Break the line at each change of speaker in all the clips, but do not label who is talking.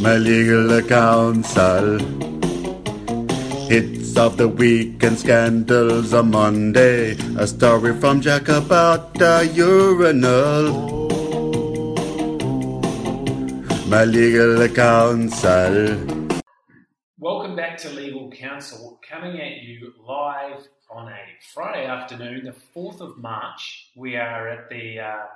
My legal counsel. Hits of the week and scandals on Monday. A story from Jack about the urinal. My legal counsel.
Welcome back to Legal Counsel, coming at you live on a Friday afternoon, the 4th of March. We are at the, uh,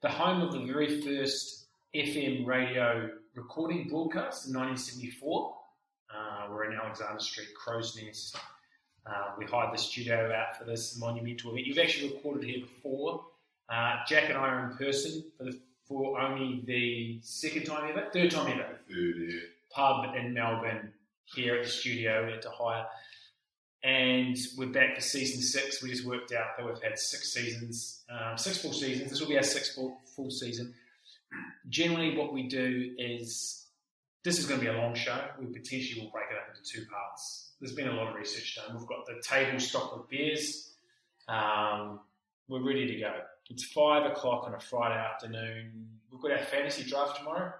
the home of the very first FM radio recording broadcast in 1974. Uh, we're in Alexander Street, Crow's Nest. Uh, we hired the studio out for this monumental event. You've actually recorded here before. Uh, Jack and I are in person for, the, for only the second time ever, third time ever
Third, yeah.
pub in Melbourne here at the studio we had to hire. And we're back for season six. We just worked out that we've had six seasons, um, six full seasons. This will be our sixth full, full season. Generally, what we do is this is going to be a long show. We potentially will break it up into two parts. There's been a lot of research done. We've got the table stocked with beers. Um, we're ready to go. It's five o'clock on a Friday afternoon. We've got our fantasy draft tomorrow.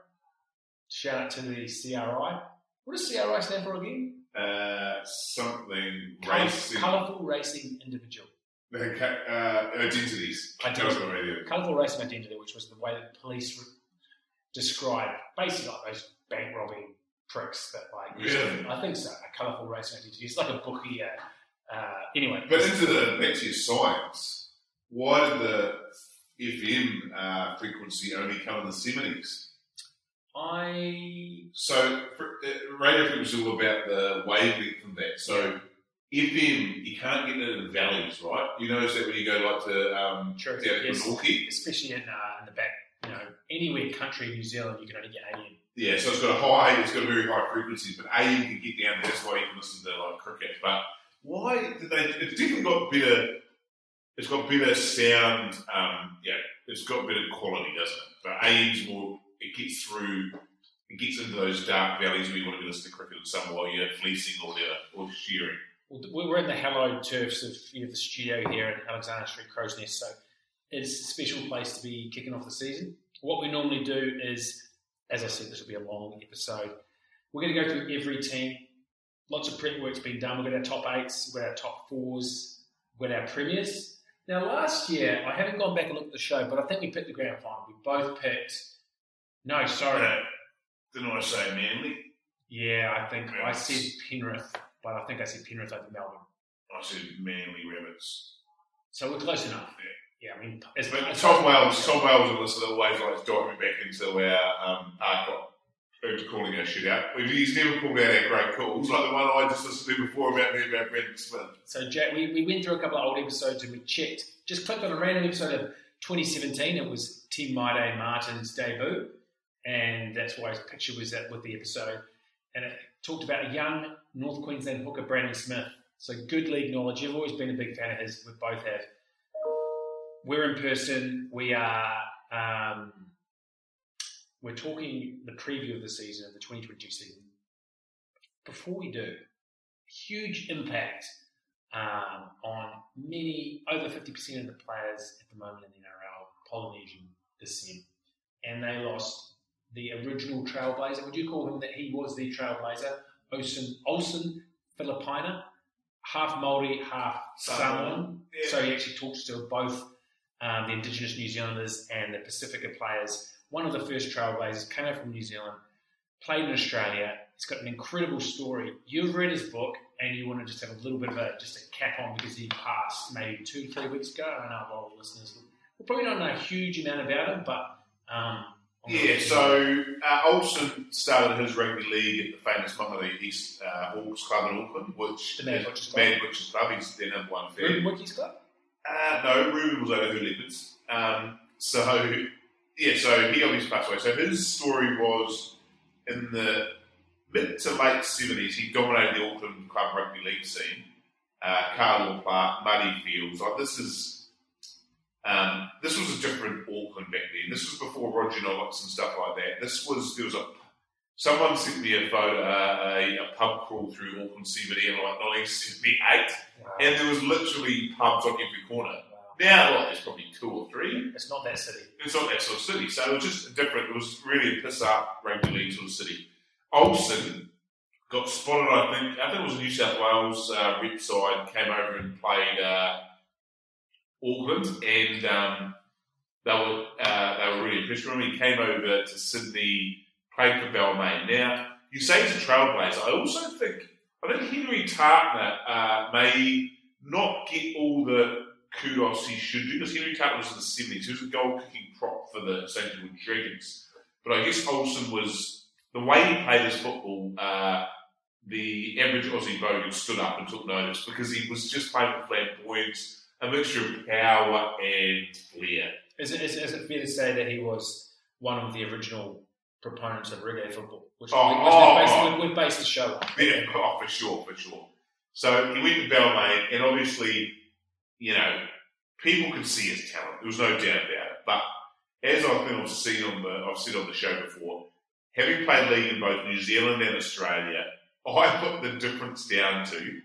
Shout out to the CRI. What does CRI stand for again?
Uh, something
Colour-
racing.
Colourful Racing Individual.
Uh, uh, identities.
Identity.
Colourful radio.
Colourful Racing Identity, which was the way that police re- described basically like those bank robbing pricks that like.
Really?
I think so. A colourful racing identity. It's like a bookie. Uh, uh, anyway,
But into the back to your science, why did the FM uh, frequency only come in the 70s?
I
So, for, uh, radio frequency all about the wavelength from that. So, FM, you can't get it in the valleys, right? You notice that when you go like to um,
True,
down to
yes. Especially in uh, in the back, you know, anywhere country in New Zealand, you can only get AM.
Yeah, so it's got a high, it's got a very high frequency, but AM can get down. There, that's why you can listen to like cricket. But why did they? It's definitely got better. It's got better sound. Um, yeah, it's got better quality, doesn't it? But AM's more. It gets through. It gets into those dark valleys where you want to be listening to cricket in summer while you're fleecing or whatever or shearing.
We're in the hallowed turfs of you know, the studio here at Alexander Street, Crow's Nest, so it's a special place to be kicking off the season. What we normally do is, as I said, this will be a long episode. We're going to go through every team. Lots of prep work's been done. We've got our top eights, we've got our top fours, we've got our premiers. Now, last year, I haven't gone back and looked at the show, but I think we picked the grand final. We both picked. No, sorry.
Uh, didn't I say Manly?
Yeah, I think I said Penrith, but I think I said Penrith over Melbourne.
I said Manly Rabbits.
So we're close enough. Yeah, Yeah, I mean, as
But
as-
Tom Wells, Tom Wells, and listen, always likes diving back into our um, archive, into calling our shit out. He's never pulled out our great calls, like the one I just listened to before about me about Brandon Smith.
So, Jack, we, we went through a couple of old episodes and we checked, just clicked on a random episode of 2017. It was Te Maire Martin's debut, and that's why his picture was that with the episode. And it talked about a young North Queensland hooker, Brandon Smith. So, good league knowledge. You've always been a big fan of his. We both have. We're in person. We are. Um, we're talking the preview of the season, of the 2022 season. Before we do, huge impact um, on many, over 50% of the players at the moment in the NRL, Polynesian descent. And they lost the original trailblazer. Would you call him that he was the trailblazer? Olsen, Olsen Filipaina, half Māori, half Samoan.
Yeah.
So he actually talks to both um, the Indigenous New Zealanders and the Pacifica players. One of the first trailblazers came out from New Zealand, played in Australia. He's got an incredible story. You've read his book, and you want to just have a little bit of a just a cap on because he passed maybe two, three weeks ago. I know a lot of listeners will, probably not know a huge amount about him, but um,
Yeah,
let you know.
so uh, Olsen started his rugby league at the famous Mangere East uh, Hawks Club in Auckland, which
The Mad Butchers Club.
Mad Butchers Club. He's their number one fan.
Ruben club.
Uh, no, Ruben was over Leopards. Um, so, yeah, so he obviously passed away. So his story was in the mid to late 70s, he dominated the Auckland club rugby league scene. Uh, Park, Muddy Fields. Like this is, um, this was a different Auckland back then. This was before Roger Knox and stuff like that. This was there was a someone sent me a photo, uh, a, a pub crawl through Auckland CBD in like 1978,
Wow.
and there was literally pubs on every corner.
Wow.
Now, like, there's probably two or three.
It's not that city.
It's not that sort of city. So it was just different. It was really a piss up rugby league sort of city. Olsen got spotted, I think, I think it was New South Wales uh, rep side, came over and played uh, Auckland, and um, they were uh, they were really impressed him. He came over to Sydney, played for Balmain. Now, you say he's a trailblazer. I also think, I think Henry Tatana uh, may not get all the kudos he should do because Henry Tatana was in the 70s. He was a goal kicking prop for the St. George Dragons. But I guess Olsen was, the way he played his football, uh, the average Aussie voter stood up and took notice because he was just playing with flamboyance, a mixture of power and flair.
Is it, is, is it fair to say that he was one of the original proponents of reggae football? Which,
Oh,
which
oh,
based,
oh.
based the show on.
Yeah, oh, for sure, for sure. So he went to Balmain, and obviously, you know, people could see his talent. There was no doubt about it. But as I've seen on the, I've said on the show before, having played league in both New Zealand and Australia, I put the difference down to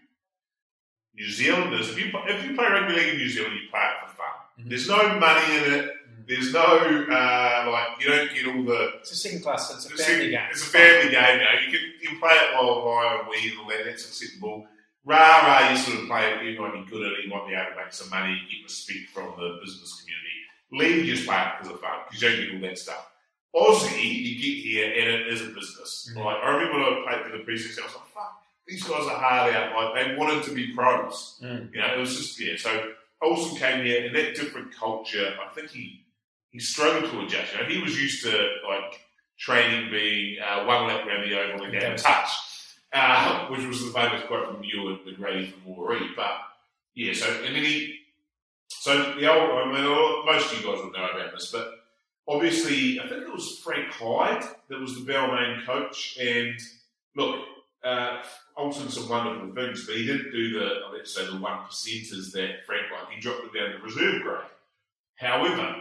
New Zealanders. If you if you play rugby league in New Zealand, you play it for fun.
Mhm.
There's no money in it. There's no uh, like you don't get all the
It's a second class, it's a family
a,
game.
It's a family game, you know. You can you can play it while high on weed and all that. That's acceptable. Rah rah, you sort of play it. You might be good at it. You might be able to make some money, get respect from the business community. League, you just play it because of fun, because you don't get all that stuff. Aussie, you get here and it is a business.
Mhm.
Like I remember when I played for the precinct, I was like, "Fuck, these guys are hard out." Like they wanted to be pros.
Mm.
You know, it was just yeah. So Olsen came here, in that different culture, I think he he struggled to adjust. You know, he was used to like training being uh, one lap around the oval and getting a touch, uh, which was the famous quote from you and the Grady from Warree. But yeah, so and then he, so the old, I mean, most of you guys will know about this, but obviously, I think it was Frank Hyde that was the Balmain coach, and look. Uh, Olsen some wonderful things, but he didn't do the, let's say, the one percenters that Frank like. He dropped it down to reserve grade. However,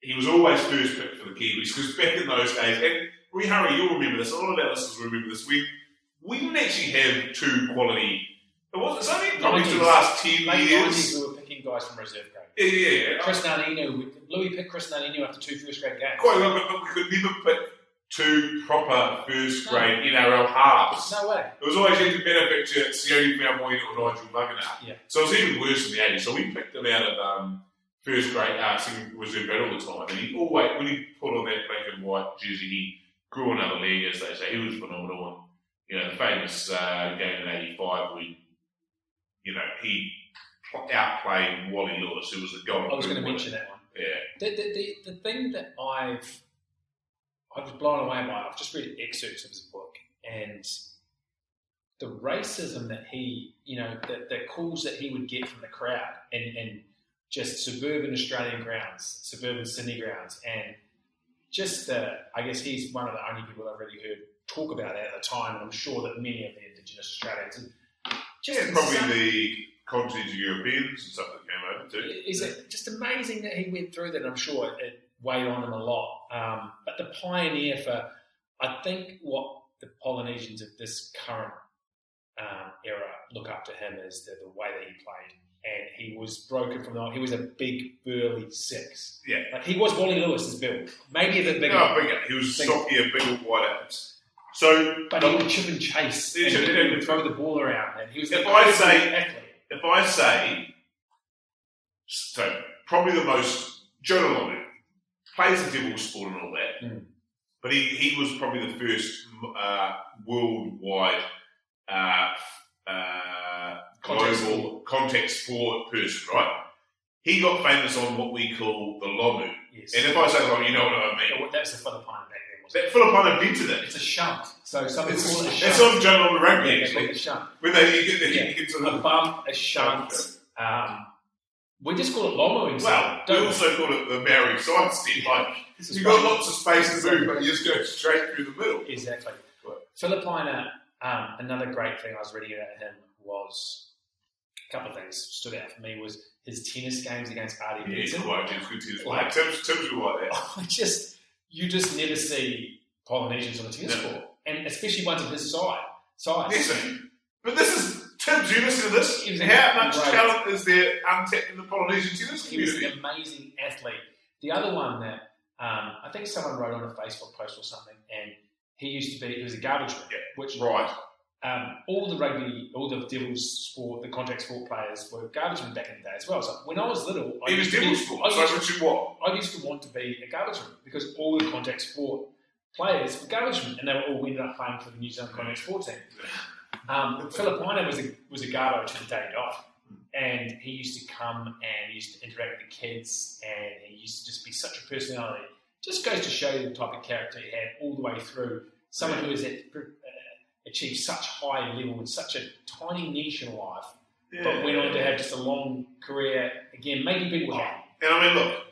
he was always first pick for the Kiwis because back in those days, and we Harry, you'll remember this. A lot of our listeners will remember this. We we didn't actually have two quality. It was it's only probably to the last ten
Late
years.
90s, we were picking guys from reserve grade.
Yeah, yeah, yeah.
Chris Nanino, Louis picked Chris Nanino after two first grade games.
Quite well, but we could never pick two proper first
No.
grade NRL halves.
No way.
It was always either benefit to Sione Fairmoy or Nigel Buggener.
Yeah.
So it was even worse in the 80s. So we picked him out of um, first grade, uh, second reserve grade all the time. And he always, when he put on that black and white jersey, he grew another leg, as they say. He was phenomenal. And, you know, the famous uh, game in 85, we, you know, he outplayed Wally Lewis, who was the goal.
I was going to mention that one.
Yeah.
The, the, the, the thing that I've I was blown away by, it. I've just read excerpts of his book, and the racism that he, you know, the, the calls that he would get from the crowd, and, and just suburban Australian grounds, suburban Sydney grounds, and just the, I guess he's one of the only people I've really heard talk about that at the time, and I'm sure that many of the Indigenous Australians, and just
Yeah, probably
insane.
the continental Europeans and stuff that came over too.
Is it just amazing that he went through that? I'm sure it, it weighed on him a lot. Um, but the pioneer for, I think, what the Polynesians of this current um, era look up to him is the, the way that he played. And he was broken from the. He was a big, burly six.
Yeah.
like he was Wally Lewis's build, maybe a bit bigger,
No, bigger. He was
Bigger.
stockier, bigger, white abs. So,
but he would chip and chase, and
chip
he would throw the ball around, and he was
If I say-
athlete.
if I say, so probably the most Jonah Plays the devil sport and all that,
Mm.
but he, he was probably the first uh, worldwide uh, uh, global contact sport person, right? He got famous on what we call the Lomu.
Yes,
And if I say Lomu, you know what I mean.
that's the Filipino back then. Wasn't
That Philippine invented
it? It's a shunt. So some people
It's,
call it a
it's
shunt.
on Jonah Lomu rugby,
Yeah,
actually.
it a shunt.
When they, you get, the,
Yeah.
you get to
A
the
bump, a shunt. Um, we just call it so
Well, we also call it the Maori side step. Like, You've got lots of space to move, but you just go straight through the middle.
Exactly.
Right.
Filipaina, um, another great thing I was reading about him was a couple of things stood out for me was his tennis games against Artie
Yeah,
Beetson.
quite good. Tennis.
Like-
Tim's, Tim's will like that.
I just you just never see Polynesians on a tennis
No.
court, and especially ones of his side size.
Yes, but this is You listen to this. How much
great.
talent is there untapped in the Polynesian tennis
He was an amazing athlete. The other one that um, I think someone wrote on a Facebook post or something, and he used to be he was a garbage man,
Yeah.
which
Right.
um, all the rugby, all the Devils sport, the contact sport players were garbage men back in the day as well. So when I was little, I
He was
used to be-
Sport.
I
So
used,
Richard Watt.
I used to want to be a garbage man because all the contact sport players were garbage men, and they were all ended up playing for the New Zealand contact sport team. Um, Filipaina was a was a garbo to the day he and he used to come and used to interact with the kids, and he used to just be such a personality. Just goes to show you the type of character he had all the way through. Someone who has uh, achieved such high level in such a tiny niche in life, but went on to have just a long career again, making people happy.
And I mean, look,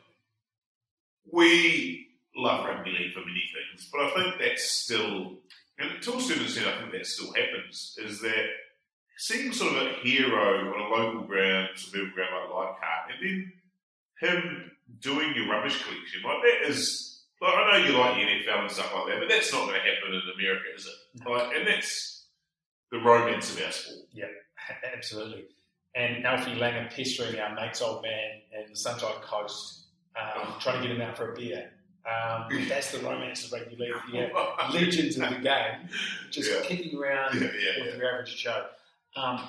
we love rugby league for many things, but I think that's still, and to a certain extent, I think that still happens, is that seeing sort of a hero on a local ground, suburban ground like Leichhardt, and then him doing your rubbish collection, like that is, like, I know you like the NFL and stuff like that, but that's not going to happen in America, is it? Like, and that's the romance of our sport.
Yeah, absolutely. And Alfie Langer pestering our mate's old man in the Sunshine Coast, um, trying to get him out for a beer. Um, that's the romance of rugby league. You have legends of the game just
Yeah.
kicking around
Yeah, yeah,
with your average Joe. Um,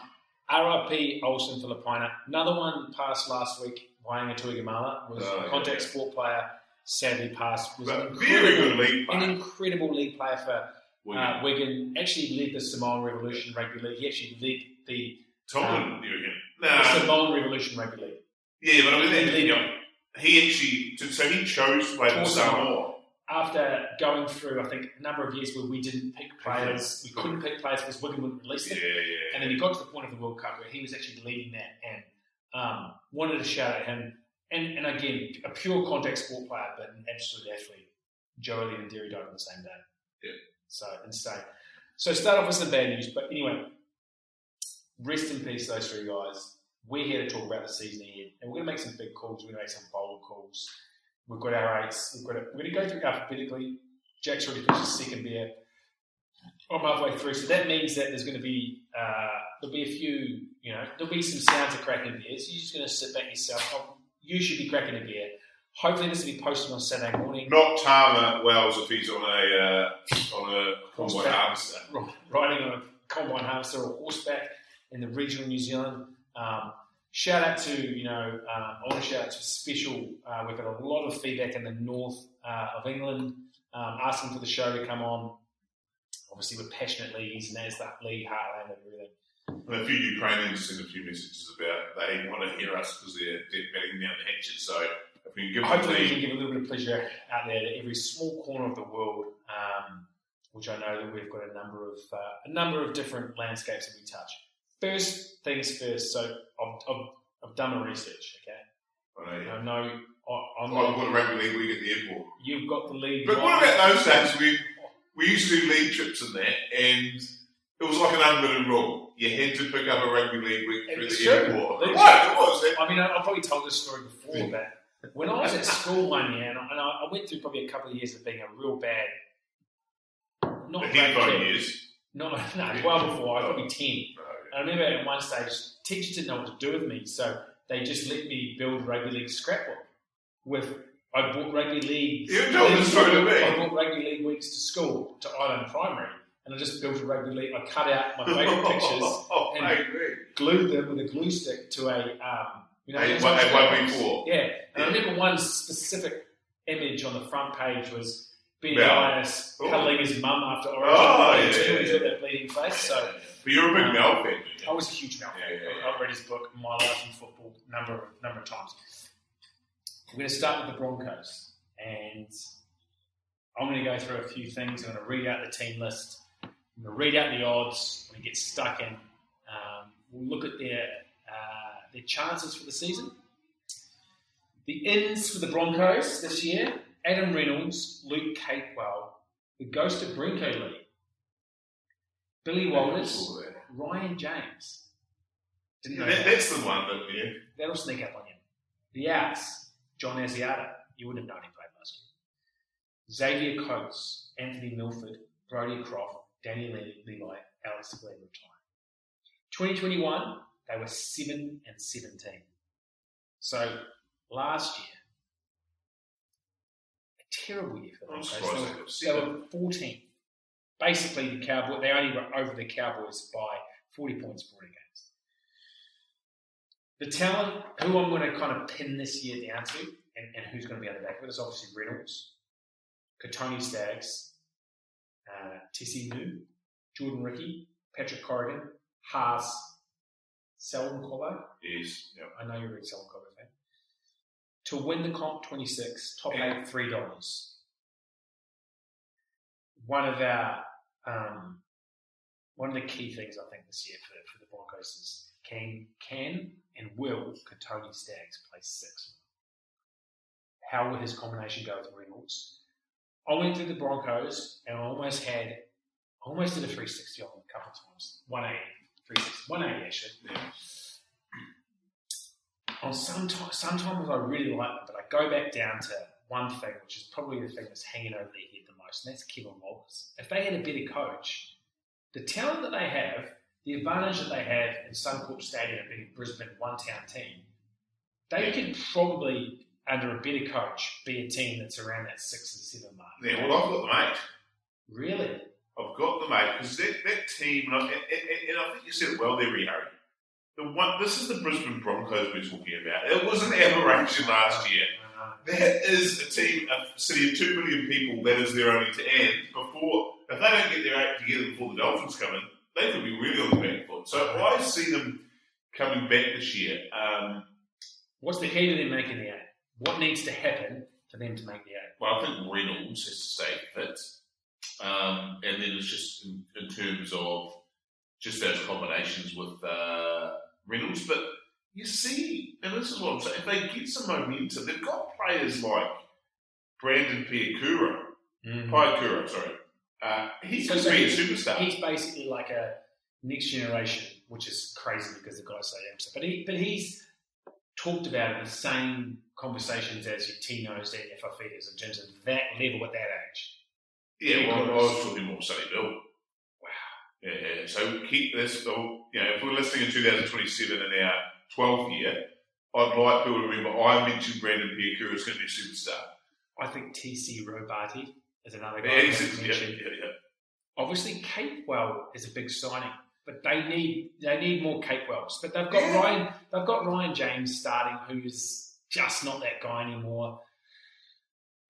RIP Olsen Filipaina. Another one passed last week. Wainga Tuigamala was
Oh,
a contact sport player. Sadly passed. Was an
very
incredible,
good league player.
an incredible league player for
Wigan.
uh, Wigan. Actually led the Samoan Revolution Rugby League. He actually led the
Tomlin, reckon?
the Samoan Revolution Rugby League.
yeah, but I mean,
League.
you know, he actually, so he chose to play for
For
Samoa.
After going through, I think, a number of years where we didn't pick players, we couldn't pick players because Wigan wouldn't release
Yeah,
them.
yeah.
And then he got to the point of the World Cup where he was actually leading that and um, wanted to shout at him. And, and again, a pure contact sport player, but an absolute athlete. Joe Elliott and Derry died on the same day.
Yeah.
So insane. So start off with some bad news. But anyway, rest in peace, those three guys. We're here to talk about the season ahead. And we're going to make some big calls. We're going to make some bold calls. We've got our eights. We've got a, we're going to go through alphabetically. Jack's already finished his second beer. I'm halfway through, so that means that there's going to be uh, there'll be a few, you know, there'll be some sounds of cracking beers. You're just going to sit back yourself. Oh, You should be cracking a beer. Hopefully, this will be posted on Saturday morning.
Not Tama Wells if he's on a uh, on a convoy
Horseback.
harvester.
riding on a combine harvester or horseback in the regional New Zealand. Um, shout out to, you know, um, I want to shout out to special, uh, we've got a lot of feedback in the north uh, of England um, asking for the show to come on. Obviously, with passionate leagues, NASDAQ League, Heartland, and everything.
And a few Ukrainians sent a few messages about they want to hear us because they're, they're batting down the hatchet. So if we can give
Hopefully, we can give a little bit of pleasure out there to every small corner of the world, um, which I know that we've got a number of uh, a number of different landscapes that we touch. First things first. So I've, I've, I've done my research. Okay,
I know,
I know I, I'm
I've
not,
got a rugby league week at the airport.
you've got the lead.
But what about those days when we used to do league trips and that, and it was like an unwritten rule. You had to pick up a rugby league week through the
true.
airport.
It's
What? It was.
I mean, I- I've probably told this story before, but when I was at school one year, and I, and I I went through probably a couple of years of being a real bad, not
the
great
headphone
kid.
years.
No, no, well before. I was probably ten.
No.
I remember at one stage, teachers didn't know what to do with me, so they just let me build rugby league scrapbook. With I bought rugby league.
You told the story to me.
I bought rugby league weeks to school to Island Primary, and I just built a rugby league. I cut out my favourite pictures,
oh,
and-
I agree.
glued them with a glue stick to a um, you know,
Hey,
those
one-
old
one
scrapbooks.
before.
Yeah, and I remember one specific image on the front page was Ben
Yeah.
Dias
Oh.
cuddling his mum after Origin.
Oh, yeah, yeah, yeah.
that bleeding face. So
but you're a big
Um,
Mel fan,
I was a huge Mel fan.
Yeah, yeah.
I've read his book, My Life in Football, number of number of times. We're going to start with the Broncos, and I'm going to go through a few things. I'm going to read out the team list. I'm going to read out the odds. When we get stuck in, um, we'll look at their uh, their chances for the season. The ins for the Broncos this year Adam Reynolds, Luke Capewell, the Ghost of Brinko Lee, Billy Walters, Ryan James. Didn't know
that,
that.
that's the one that yeah.
That'll sneak up on you. The Outs, John Asiata. You wouldn't have known he played last year. Xavier Coates, Anthony Milford, Brody Croft, Danny Le- Levi, Alex Glenn retired. 2021, they were 7 and 17. So last year, a terrible year for
them.
They
they
were-
got
were 14th. Basically, the Cowboys, they only were over the Cowboys by 40 points brought against. The talent, who I'm going to kind of pin this year down to, and, and who's going to be on the back of it, is obviously Reynolds, Kotoni Staggs, uh, Tesi Niu, Jordan Riki, Patrick Carrigan, Haas, Selwyn Cobbo.
Yes, yeah.
I know you're a big Selwyn Cobbo fan. To win the comp 26, top eight, three dollars. One of our um, one of the key things I think this year for, for the Broncos is can can and will Kotoni Staggs play six? How will his combination go with Reynolds? I went through the Broncos and I almost had I almost did a 360 on them a couple of times. 180, 360, 180 actually. On sometimes, sometimes I really like them, but I go back down to one thing, which is probably the thing that's hanging over their head the most, and that's Kevin Walters. If they had a better coach, the talent that they have, the advantage that they have in Suncorp Stadium being a Brisbane one town team, they could probably, under a better coach, be a team that's around that six and seven mark.
Yeah, well, I've got the mate.
Really?
I've got the mate because that, that team, and I, and, and, and I think you said it well there, Harry. The one, this is the Brisbane Broncos we're talking about. It was an aberration last year. That is a team, a city of two million people. That is their only to end. Before, if they don't get their act together before the Dolphins come in, they could be really on the back foot. So I see them coming back this year. Um,
what's the key to them making the eight? What needs to happen for them to make the eight?
well, I think Reynolds has to stay fit, um, and then it's just in, in terms of just those combinations with uh, Reynolds. But you see, and this is what I'm saying, if they get some momentum, they've got players like Brendan Piakura, Piakura, sorry. Uh, he
So- so
be a superstar.
He's basically like a next generation, which is crazy because the guys say that. But he, but he's talked about in the same conversations as your Tinos and your Fifitas in terms of that level at that age.
Yeah, well, I
Because-
was talking more Sonny Bill. Wow. Yeah, yeah. So keep this, well, you know, if we're listening in 2027 in our 12th year, I'd like people to remember I mentioned Brendan Piakura is going to be a superstar.
I think TC Robati is another guy.
Yeah, yeah, yeah, yeah.
Obviously, Capewell is a big signing, but they need they need more Capewells. But they've got
Yeah.
Ryan they've got Ryan James starting, who's just not that guy anymore.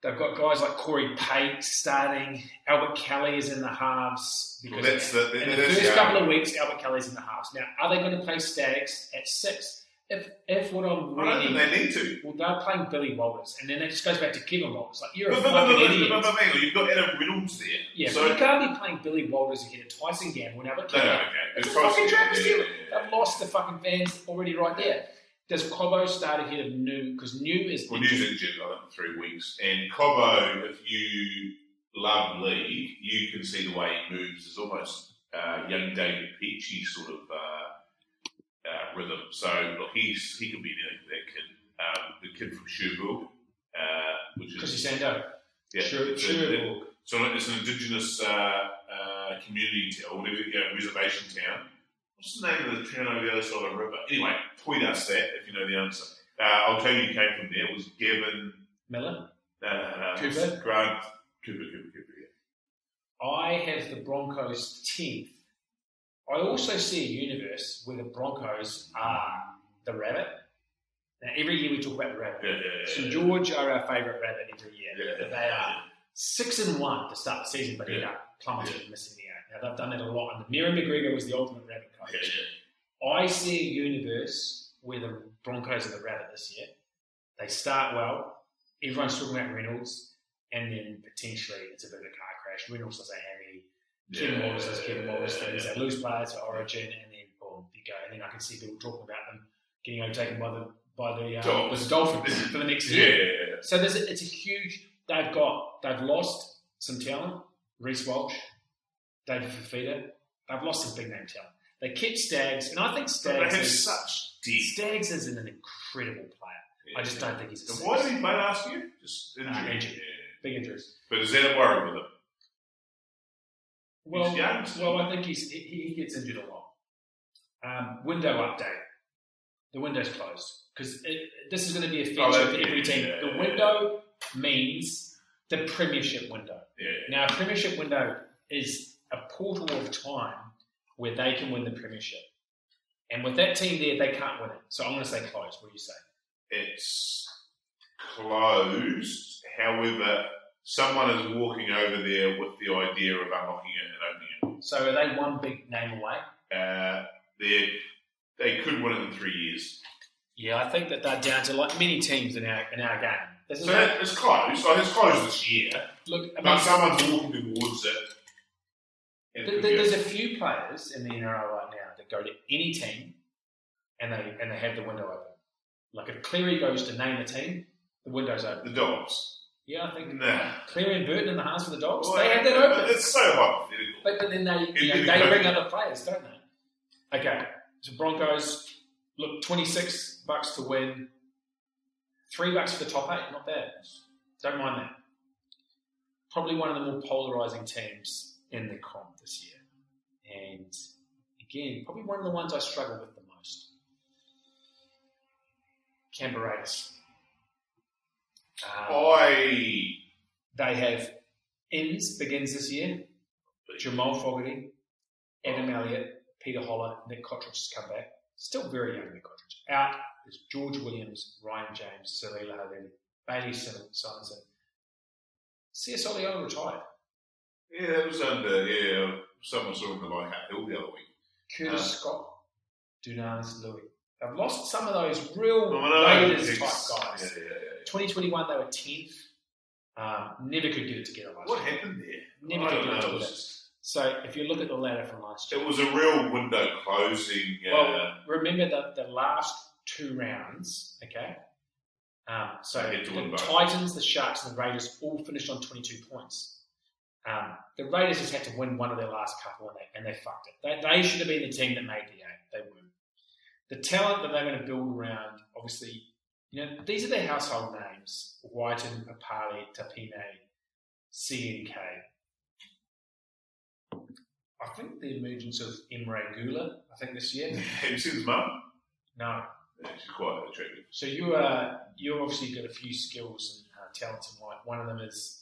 They've got guys like Corey Pate starting. Albert Kelly is in the halves
Well,
because
that's the,
in the first
the
couple of weeks, Albert Kelly's in the halves. Now, are they going to play Staggs at six? If if what I'm reading,
I don't think they need to.
well, they're playing Billy Walters, and then it just goes back to Kevin Walters. Like you're a
But, but, but,
fucking
but,
idiot.
but, but, on, you've got Adam Reynolds there.
Yeah,
so,
but you can't be playing Billy Walters ahead of Tyson Gamble now. But
no, no, okay.
it's a fucking travesty.
yeah, yeah, yeah.
They've lost the fucking fans already right there. Does Cobbo start ahead of Niu? Because Niu is
Well, Niu's injured, I think, three weeks. And Cobbo, if you love league, you can see the way he moves. It's almost uh, young David Peachey sort of uh, uh, rhythm. So, look, he's he can be anything, that kid. Um, the kid from Cherbourg, uh, which
Chrissy
is
Sando.
yeah,
Sure,
it's, a-
sure.
so it's an indigenous uh, uh, community town, or whatever, you know, reservation town. What's the name of the town over the other side of the river? Anyway, tweet us that if you know the answer. Uh, I'll tell you who came from there. It was Gavin
Miller.
uh,
Cooper?
Grant Cooper, Cooper, Cooper. Yeah.
I have the Broncos tenth. I also see a universe where the Broncos are the rabbit. Now, every year we talk about the rabbit.
Yeah, yeah, yeah,
St
yeah.
George are our favourite rabbit every year.
Yeah,
but they are six and one to start the season, but ended up plummeted, missing the. Now they've done it a lot. And Mira McGregor was the ultimate rabbit coach.
Yeah, yeah.
I see a universe where the Broncos are the rabbit this year. They start well. Everyone's talking about Reynolds, and then potentially it's a bit of a car crash. Reynolds does a hammy. Kevin Walters does Kevin
yeah,
things. They lose players for Origin, and then boom, you go. And then I can see people talking about them getting overtaken by the by the, uh,
Dolphins.
the Dolphins for the next year.
yeah.
So there's a, it's a huge. they've got they've lost some talent. Reece Walsh, David Fifita. They've lost some big name talent. They kept Staggs, and I think
They
Staggs
have
is,
such depth.
Staggs is an incredible player. I just don't think he's a
why did he play last year? Just injury.
Injury.
Yeah.
big injuries.
But is that a worry with him?
Well,
young
well, I think he's, he, he gets injured a lot. Um, window update. The window's closed because this is going to be a feature
Oh,
for every team.
yeah,
the
yeah.
window means the premiership window.
Yeah.
Now, a premiership window is a portal of time where they can win the premiership. And with that team there, they can't win it. So I'm going to say closed. What do you say?
It's closed. However, someone is walking over there with the idea of unlocking it and opening it.
So are they one big name away?
Uh, they they could win it in three years.
Yeah, I think that they're down to like many teams in our in our game. This is
So that- it's closed. Like it's closed this year,
look. I
but someone's walking towards it. And
Th-
could
th-
be a-
There's a few players in the NRL right now that go to any team and they and they have the window open. Like if Cleary goes to name a team, the window's open.
the dogs.
Yeah, I think
Nah.
Cleary and Burton in the hearts for the Dogs,
Well,
they have that open.
It's so hypothetical.
But, but then they you know, they bring other players, don't they? Okay, so Broncos look twenty six bucks to win, three bucks for the top eight, not bad. Don't mind that. Probably one of the more polarizing teams in the comp this year, and again, probably one of the ones I struggle with the most. Canberra Raiders. Um,
I
they have ins begins this year. Jamal Fogarty, Adam Elliott, Peter Holler, Nick Cotric has come back. Still very young, Nick Cotric. Out is George Williams, Ryan James, Siliva Havili, Bailey Sim- Simonson. Sia Soliola retired.
Yeah, that was under yeah. Someone saw him in the like Hill the other week.
Curtis
Uh.
Scott, Dunamis Lui. They've lost some of those real Raiders type guys.
Yeah, yeah, yeah.
2021, they were 10th. Um, never could get it together last
What
year.
happened there?
Never
I
could get it
know. It
together. So if you look at the ladder from last year,
it was a real window closing. Uh,
Well, remember that the last two rounds, okay? Um, so the
both.
Titans, the Sharks, and the Raiders all finished on 22 points. Um, the Raiders just had to win one of their last couple, and they, and they fucked it. They, they should have been the team that made the eight. They weren't. The talent that they're going to build around, obviously, you know, these are their household names: Wighton, Papalii, Tapine, CNK. I think the emergence of Emre Guler, I think this year.
have you seen his mum?
No,
Yeah, she's quite attractive.
so you uh, you obviously got a few skills and uh, talents in life. One of them is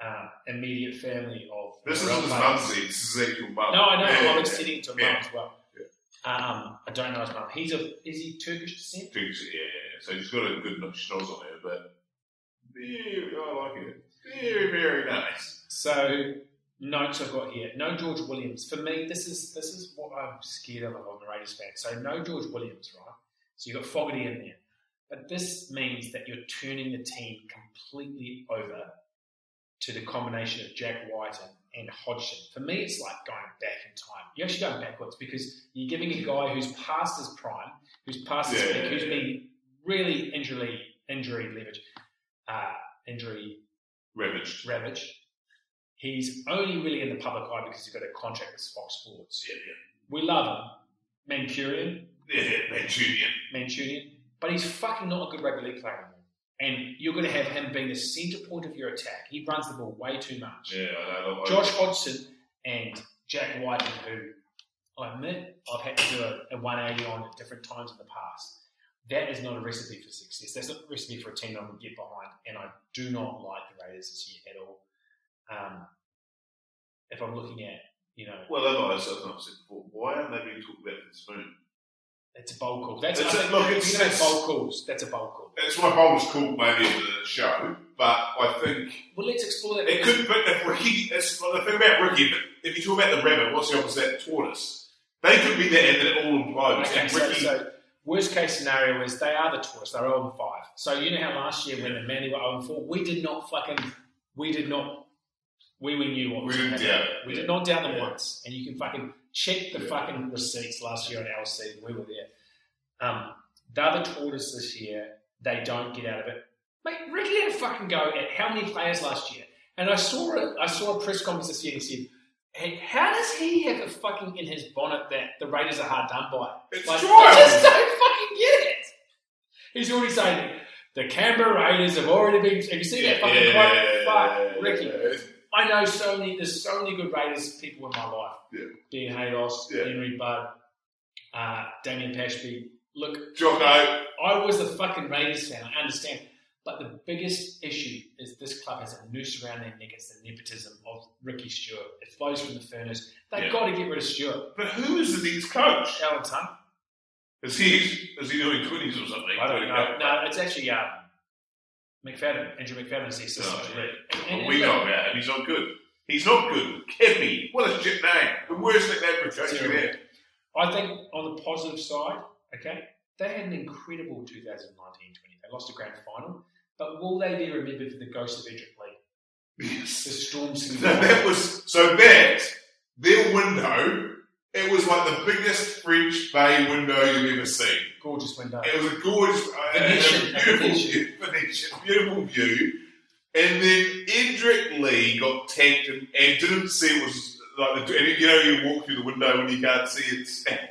uh, immediate family of.
This is his. This is actual mum.
No, I know.
Yeah,
I was
yeah,
sitting to
yeah.
mum as well. Um, I don't know his mum. He's a is he Turkish descent?
Yeah, yeah, yeah. So he's got a good schnoz on her, but very, I like it. Very, very nice.
So notes I've got here. No George Williams. For me, this is this is what I'm scared of. I'm a Raiders fan. So no George Williams, right? So you've got Fogarty in there, but this means that you're turning the team completely over to the combination of Jack White and, and Hodgson. For me, it's like going back in time. You're actually going backwards because you're giving a guy who's past his prime, who's past his
Yeah,
peak,
yeah,
who's
yeah.
been really injury injury leverage, uh, injury
Ravaged.
ravaged. He's only really in the public eye because he's got a contract with Fox Sports.
Yeah,
We love him, Mancurian,
yeah. Yeah, Manchurian.
Manchurian, but he's fucking not a good rugby league player anymore. And you're going to have him being the centre point of your attack. He runs the ball way too much.
Yeah, I know. I-
Josh Hodgson and Jack White, who I admit I've had to do a, a 180 on at different times in the past. That is not a recipe for success. That's not a recipe for a team I'm going to get behind. And I do not like the Raiders this year at all. Um, if I'm looking at, you know,
Well, I've not said before, why aren't they being talked about for the spoon?
It's a bowl call. That's
It's
I
a- look, it's- it's-
bowl calls. That's a bowl call.
That's my boldest call maybe of the show, but I think
Well, let's explore that.
it could. But if Ricky, it's, well, the thing about Ricky, if, if you talk about the rabbit, what's the opposite? The tortoise. They could be there and then it all implodes.
Okay,
and
so,
Ricky,
so worst case scenario is they are the tourists. They're 0 5. So you know how last year when the Manly were 0 4, we did not fucking, we did not, we, we knew what was
We
going to
didn't
happen.
doubt
We
yeah.
did not doubt them
Yeah.
once. And you can fucking check the
Yeah.
fucking receipts last year on LC. We were there. Um, the tortoise this year. They don't get out of it. Mate, Ricky had a fucking go at how many players last year. And I saw a, I saw a press conference this year and he said, hey, how does he have a fucking in his bonnet that the Raiders are hard done by?
It's
Like,
trial.
I just don't fucking get it. He's already saying, the Canberra Raiders have already been. Have you seen that fucking quote? Fuck, Ricky. I know so many. There's so many good Raiders people in my life.
Yeah.
Dean Haydos,
Yeah.
Henry Budd, uh, Damien Pashby. Look,
Jocko,
I was a fucking Raiders fan. I understand, but the biggest issue is this club has a noose around their neck. It's the nepotism of Ricky Stuart. It flows from the furnace. They've
Yeah.
got to get rid of Stuart.
but who is the next coach?
Alan Tunt.
Is he is he doing twenties or something?
I don't know. No, it's actually um, McFadden. Andrew McFadden is the assistant
oh,
to Rick. And- and-
we know about him. He's not good. He's not good. Kepi. What a shit name. The worst nickname for a coach you
I think on the positive side, okay, they had an incredible 2019-20. They lost a grand final, but will they be remembered for the ghost of Edrick Lee? The
Yes.
Storms.
No, that was so bad. their window. It was like the biggest French Bay window you've ever seen.
Gorgeous window.
It was a gorgeous, uh,
Venetian,
a beautiful,
Venetian.
view, Venetian, beautiful view. And then Edrick Lee got tanked and, and didn't see it was like the, and you know you walk through the window and you can't see it.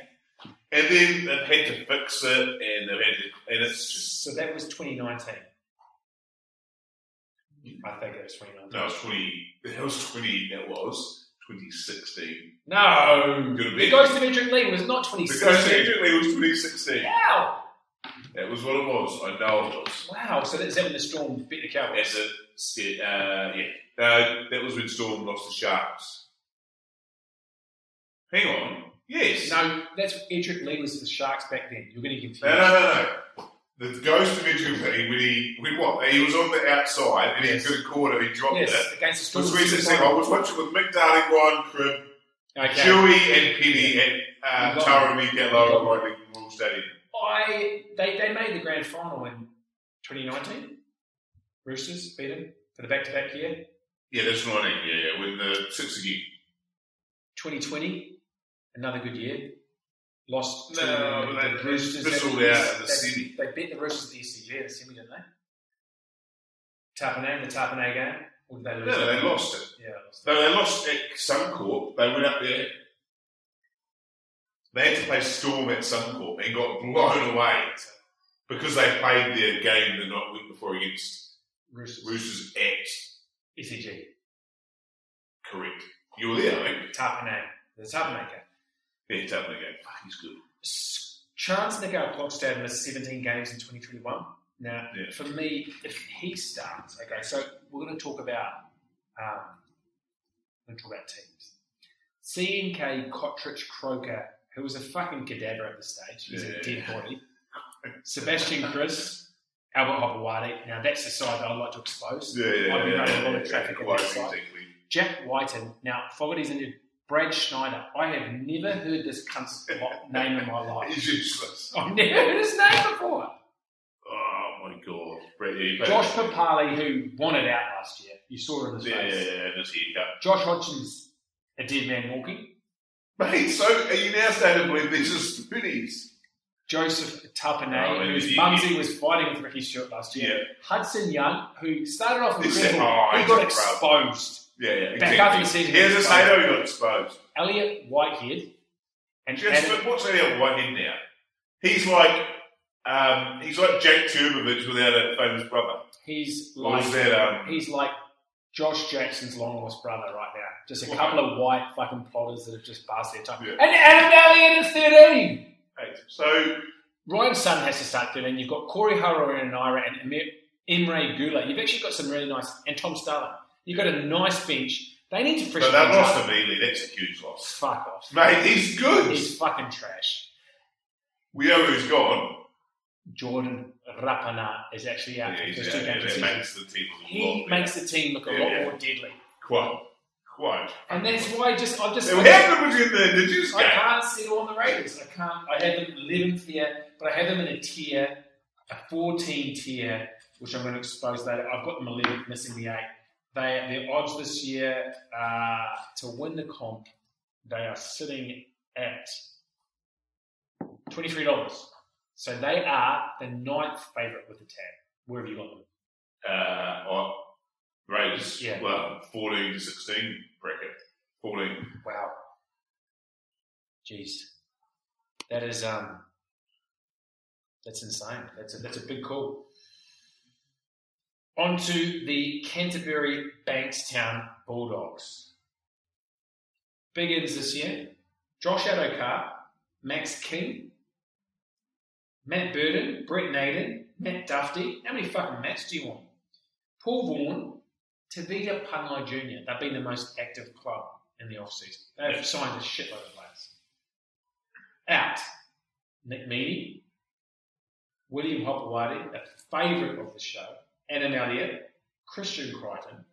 And then they've had to fix it, and they've had to, and it's just
So that was 2019. I think it was 2019.
no, it was twenty. That was twenty. That was twenty sixteen.
No,
Could have
the
been.
ghost of Edrick Lee was not
The ghost
2016.
Edrick Lee was twenty sixteen.
Wow,
That was what it was. I know it was.
wow. So that's that when the Storm beat the Cowboys.
That's it. Uh, yeah. Uh, that was when Storm lost the Sharks. Hang on. Yes.
No, that's Edrick Lee was the Sharks back then. You're going to confuse.
No, no, no, no. The ghost of Edrick Lee, when he, when what? He was on the outside and
Yes.
he have caught it, he dropped
Yes,
it.
against the
It
Storm.
was recent thing. I was watching with Mick Darling, Ryan Cribb,
Okay.
Chewy and Penny at uh,
You got
Tara
me.
Lee
You
Gatlow
got
at Riding Royal Stadium.
I they, they made the grand final in 2019. Roosters beat them for the back-to-back year.
Yeah, that's right. Yeah, yeah. When the six again.
2020, another good year. Lost to
No,
the,
but they-
the Roosters.
they
They-
out in the
they-
semi.
They beat the Roosters at the ECG, the semi, didn't they? Tapine, the Tapine game. Or did they lose?
No, they lost it.
Yeah, they lost.
No, they lost at Suncorp. They went up there. They had to play Storm at Suncorp and got blown away because they played their game the night week before against
Roosters.
Roosters at
ECG.
correct. You were there, I think.
Tapine. The Tapine game.
Yeah, again. Fuck, he's good.
Chance Nicoll-Klokstad missed 17 games in 2021. Now,
Yeah.
for me, if he starts, okay, so we're going to talk about, um, we're going to talk about teams. CNK, Cotric, Croker, who was a fucking cadaver at this stage, he's a
Yeah.
dead body. Sebastian Kris, Albert Hopoate. Now, that's the side that I'd like to expose.
Yeah, yeah,
I've been
yeah,
running
yeah,
a lot of traffic on
quite
that side.
exactly.
Jack Wighton. Now, Fogarty's injured. Brad Schneider. I have never heard this cunt's name in my life.
He's useless.
I've never heard his name before.
Oh my god. Yeah,
Josh Papalii, who wanted out last year. You saw it in his
Yeah, yeah,
face.
yeah, and his haircut.
Josh Hodgson's a dead man walking.
Mate, so are you now starting to believe these are spoonies?
Joseph Tapine,
Oh,
whose
yeah.
mumsy was fighting with Ricky Stuart last year.
Yeah.
Hudson Young, who started off incredible,
oh,
he got exposed.
Yeah, yeah,
Back
exactly.
after the season,
Here's
he
a
was
Sato, he got exposed.
Elliot Whitehead and
Just,
Adam,
what's Elliot Whitehead now? He's like, um, he's like Jake Trbojevic without a famous brother.
he's
Or
like
that, um,
he's like Josh Jackson's long lost brother right now. Just a
Right.
couple of white fucking plotters that have just passed their time.
Yeah.
And Adam Elliott is 13.
hey, so,
Ryan Sun has to start 13. You've got Corey Harrow and Naira and Emir, Emre Guler. You've actually got some really nice, and Tom Starling. You've got a nice bench. They need to
but
freshen
they
things
lost
up.
to Mealy. That's a huge loss.
Fuck off.
Mate, he's good.
He's fucking trash.
we know who's gone.
Jordan Rapana is actually out
Yeah,
for the
he's out
two
there.
games of the
That
season.
makes the team
He
lot
makes the team look a
Yeah,
lot
yeah.
more deadly.
Quite. Quite.
And that's why I just, I've just.
How good was in the Digits
I
game?
can't settle on the Raiders. I can't. I have them 11th here, but I have them in a tier, a 14 tier, which I'm going to expose later. I've got them 11th, missing the 8. They, their odds this year uh, to win the comp, they are sitting at $23. So they are the ninth favourite with the tab. Where have you got them?
uh, on Raiders.
Yeah.
Well, 14 to 16 bracket. 14.
Wow. Jeez. That is um that's insane. That's a, that's a big call. On to the Canterbury Bankstown Bulldogs. Big ins this year. Josh Addo-Carr, Max King, Matt Burton, Brett Naden, Matt Duffy. How many fucking Matts do you want? Paul Vaughan, Tevita Pangai Jr. They've been the most active club in the off-season. They've signed a shitload of players. Out, Nick Meaney, William Hopoate, a favourite of the show, Adam Elliott, Christian Crichton,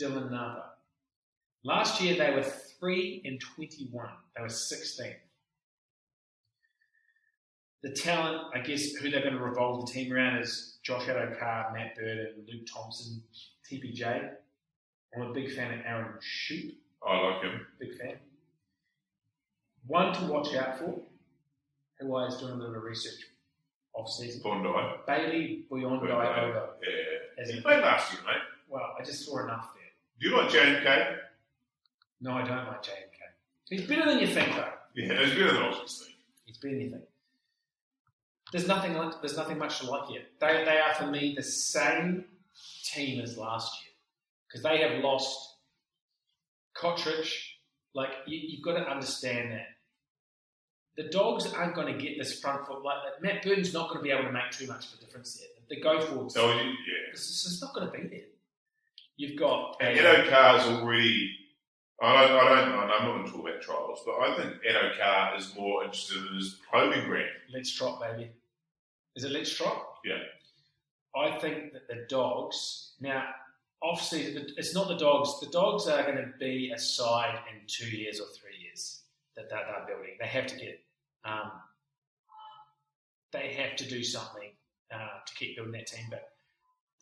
Dylan Napa. Last year they were 3 and 21. They were 16. The talent, I guess, who they're going to revolve the team around is Josh Addo-Carr, Matt Burton, Luke Thompson, TPJ. I'm a big fan of Aaron Schoupp.
I like him.
Big fan. One to watch out for, who I was doing a little bit of research off season.
Bondi.
Bailey Boyondi
Bondi.
over.
Yeah.
As
He played last year, mate.
well, I just saw enough there.
Do you like JMK?
No, I don't like JMK. He's better than you think, though.
Yeah, he's better than Aussies thing.
He's better than you think. There's nothing like. There's nothing much to like here. They, they are for me the same team as last year because they have lost Cotric. Like you, you've got to understand that the dogs aren't going to get this front foot. Like Matt Burton's not going to be able to make too much of a difference there. The go forwards,
So, you- yeah.
it's it's not going to be there. You've got
And Addo-Carr's already. I don't, I don't, I'm not going to talk about trials, but I think Addo-Carr is more interested in his probing brand.
Let's Trot, baby. Is it Let's Trot?
Yeah.
I think that the dogs now off season. It's not the dogs. The dogs are going to be a side in two years or three years that they're building. They have to get. Um, they have to do something uh, to keep building that team. But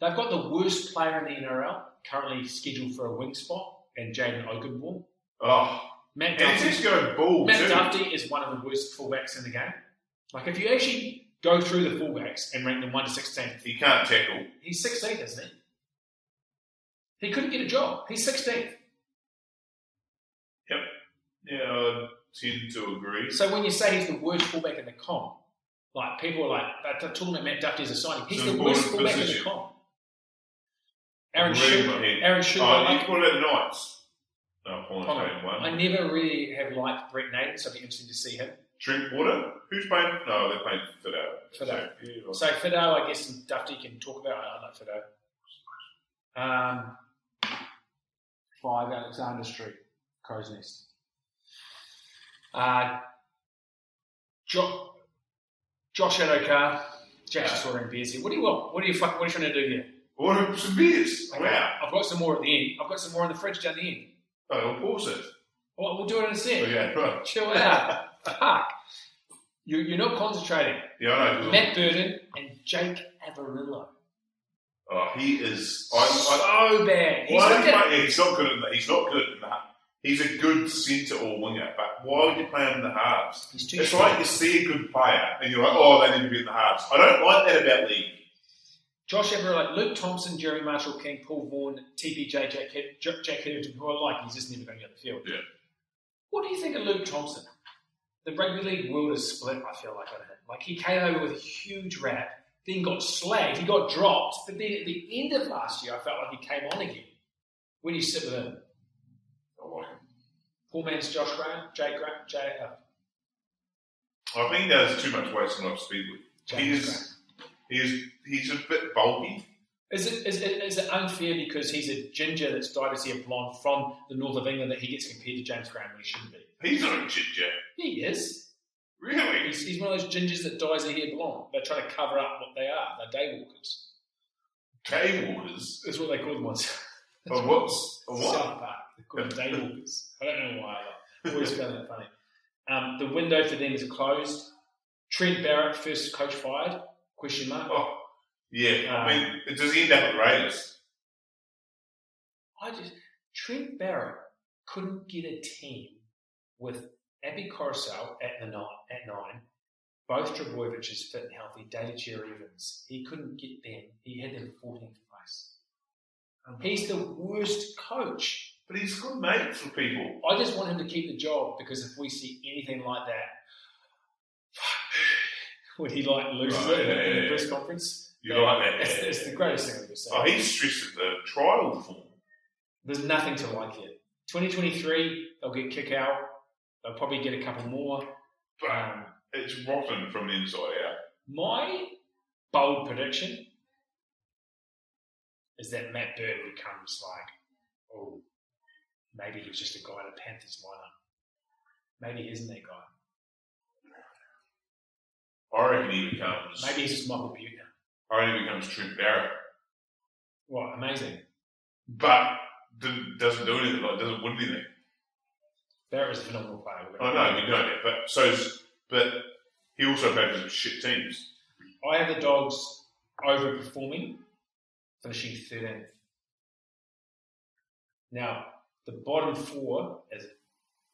they've got the worst player in the NRL currently scheduled for a wing spot, and Jayden Okunbor.
Oh,
Matt
he's
Duffy.
just going ball
Matt
too.
Duffy is one of the worst fullbacks in the game. Like if you actually go through the fullbacks and rank them one to sixteen,
He can't tackle.
he's sixteenth, isn't he? He couldn't get a job. He's sixteenth.
Yeah, I tend to agree.
So when you say he's the worst fullback in the comp, like people are like they're talking about Matt Duffy as a signing. He's
So
the worst fullback in the comp. Aaron
Agree
Schoupp.
with him.
Aaron Schoupp.
Oh,
I
you
like-
put it at Knights. No, one.
I never really have liked Brett Naden, so it'll be interesting to see him.
Drink water. Who's playing? No, they're playing Fido.
Fido.
Yeah,
So Fido, I guess Duffy can talk about. I like Fido. Um, five Alexander Street, Crow's Nest. Uh, jo- Josh Addo-Carr, Jack's just ordering beers here. What do you want? What are you fucking? What are you trying to do here?
Order some beers. Wow.
I've got some more at the end. I've got some more in the fridge down the end.
Oh, we'll pause it.
Well, we'll do it in a sec.
Okay, right.
Chill out. Fuck. You, you're not concentrating.
Yeah, I know.
Matt Burton and Jake Averillo.
Oh, he is. I, I,
so bad. He's
why
not
yeah, he's not good in that. He's not good in that. He's a good centre or winger, but why would you play him in the halves?
He's too
It's
strong.
like you see a good player and you're like, oh, they need to be in the halves. I don't like that about league.
Josh Everett, Luke Thompson, Jerry Marshall King, Paul Vaughan, TPJ, Jack, Hed- Jack Jack Hetherington, who I like, he's just never going to get the field.
Yeah.
What do you think of Luke Thompson? The rugby league world is split, I feel like, on him. Like, he came over with a huge rap, then got slagged, he got dropped, but then at the end of last year, I felt like he came on again. When you sit with him,
I like him.
Poor man's Josh Graham, Jake Graham, Jay, uh,
I think he does too much wasting off speed with.
James
He he is, he's a bit bulky.
Is it, is, it, is it unfair because he's a ginger that's dyed his hair blonde from the north of England that he gets compared to James Graham when he shouldn't be?
He's not a ginger.
He is.
Really?
He's, he's one of those gingers that dyes their hair blonde. They're trying to cover up what they are. They're day walkers.
Day walkers.
That's what they call them once.
Oh, what's what?
They call them day walkers. I don't know why. I always found that funny. Um, the window for them is closed. Trent Barrett, first coach fired? Question mark.
Oh, yeah.
Um,
I mean, does he end up at Raiders?
I just Trent Barrett couldn't get a team with Api Koroisau at the nine, at nine, Both Trbojevic is fit and healthy. Daly Cherry-Evans, he couldn't get them. He had them 14th place. He's the worst coach.
But he's good mates with people.
I just want him to keep the job because if we see anything like that, when he like loses
Right,
it in,
yeah,
the
yeah,
press
yeah.
conference,
You like that?
It's,
yeah.
it's the greatest thing I've ever seen.
Oh, he's stressed at the trial form.
There's nothing to like here. 2023, they'll get kick out. They'll probably get a couple more.
But
Um,
it's rotten from the inside out.
my bold prediction is that Matt Bird becomes like, oh, maybe he's just a guy in a Panthers lineup. Maybe he isn't that guy.
I reckon he becomes.
Maybe he's just Michael Buter.
I reckon he becomes Trent Barrett.
What, amazing.
But doesn't do anything. Like doesn't win anything.
Barrett is a phenomenal player.
I know we know that, but so's but he also played for some shit teams.
I have the Dogs overperforming, finishing 13th. Now, the bottom four is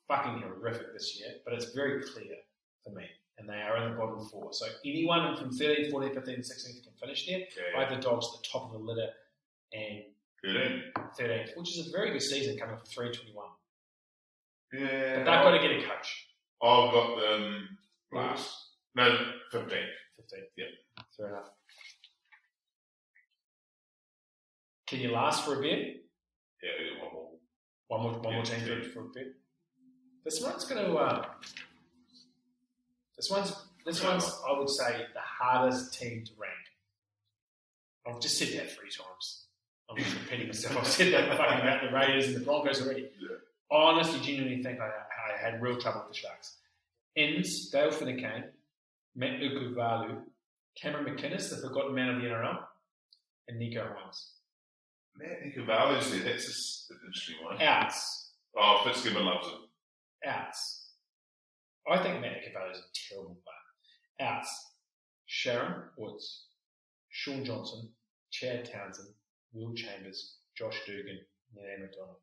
fucking horrific this year, but it's very clear for me. And they are in the bottom four. So anyone from 13th, 14th, 15th, 16th can finish there. I
Yeah,
have the Dogs at the top of the litter and
Thirteen.
13th, which is a very good season coming for 321.
Yeah,
But they've got to get a coach.
I've got them last. No, fifteen.
15th.
Yeah.
Fair enough. Can you last for a bit?
Yeah, yeah, one more.
One more, one more team for, for a bit. This one's going to. Uh, this one's. This one's. I would say the hardest team to rank. I've just said that three times. I'm just repeating myself. I've said that fucking about the Raiders and the Broncos already.
Yeah.
I honestly, genuinely think I, I had real trouble with the Sharks. Inns, Dale Finucane, Matt Ikuvalu, Cameron McInnes, the forgotten man of the NRL, and Nicho Hynes.
Matt Nicovalu's there. That's a an interesting one.
Outs.
Oh, Fitzgibbon loves him.
outs. I think Cavallo is a terrible player. Outs. Sharon Woods, Shaun Johnson, Chad Townsend, Will Chambers, Josh Dugan, and Ian McDonald.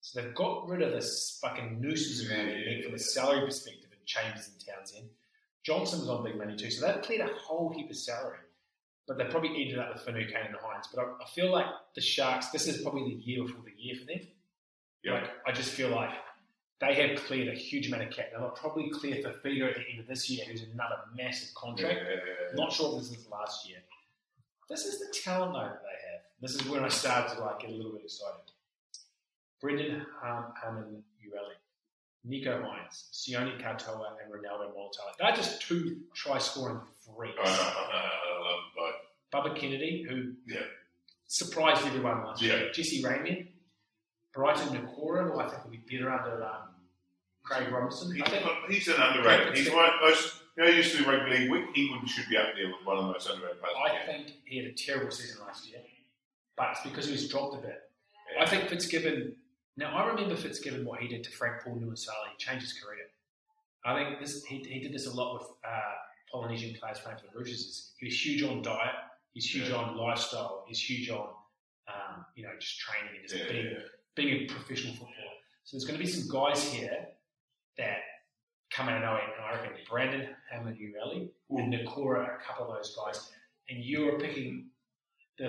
So they've got rid of this fucking nooses around their neck from a salary perspective in Chambers and Townsend. Johnson was on big money too, so they've cleared a whole heap of salary. But they probably ended up with Finucane and the Hynes. But I, I feel like the Sharks, this is probably the year before the year for them.
Yeah.
Like, I just feel like they have cleared a huge amount of cap. They'll probably clear for Fifita at the end of this year, who's another massive contract.
Yeah.
Not sure if this is last year. This is the talent though that they have. This is when I started to like get a little bit excited. Brendan Hammond Urelli, Nicho Hynes, Sione Katoa, and Ronaldo Mulitalo. They're just two try scoring freaks.
I, I, I love both.
Bubba Kennedy, who
Yeah.
surprised everyone last year. Jesse Ramien, Briton Nikora, who I think will be better under um, Craig Robinson. Think
he's an underrated. He's one of the most. You know, he used to do rugby league week. He should be up there with one of the most underrated players.
I think he had a terrible season last year, but it's because he was dropped a bit.
Yeah.
I think Fitzgibbon. Now I remember Fitzgibbon what he did to Frank Paul Nu'uausala. He changed his career. I think this he, he did this a lot with uh, Polynesian players playing for the Roosters. is He was huge on diet. He's huge
Yeah.
on lifestyle. He's huge on um, you know just training and just
Yeah,
being
yeah.
being a professional footballer. So there's going to be some guys here that come out of nowhere, and I reckon Brandon Hammond Urelli and Nikora are a couple of those guys. And you are picking the